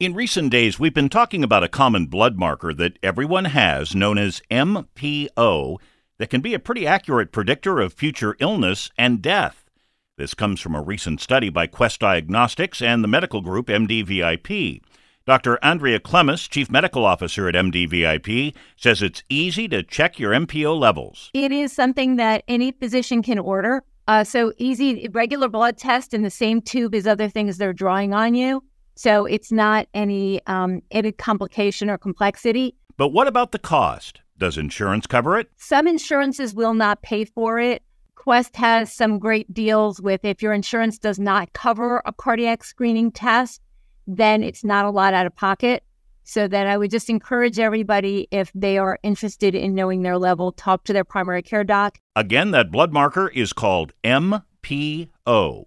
In recent days, we've been talking about a common blood marker that everyone has, known as MPO, that can be a pretty accurate predictor of future illness and death. This comes from a recent study by Quest Diagnostics and the medical group MDVIP. Dr. Andrea Klemes, Chief Medical Officer at MDVIP, says it's easy to check your MPO levels. It is something that any physician can order. Uh, so easy, regular blood test in the same tube as other things they're drawing on you. So it's not any um, any complication or complexity. But what about the cost? Does insurance cover it? Some insurances will not pay for it. Quest has some great deals with if your insurance does not cover a cardiac screening test, then it's not a lot out of pocket. So that I would just encourage everybody if they are interested in knowing their level, talk to their primary care doc. Again, that blood marker is called MPO.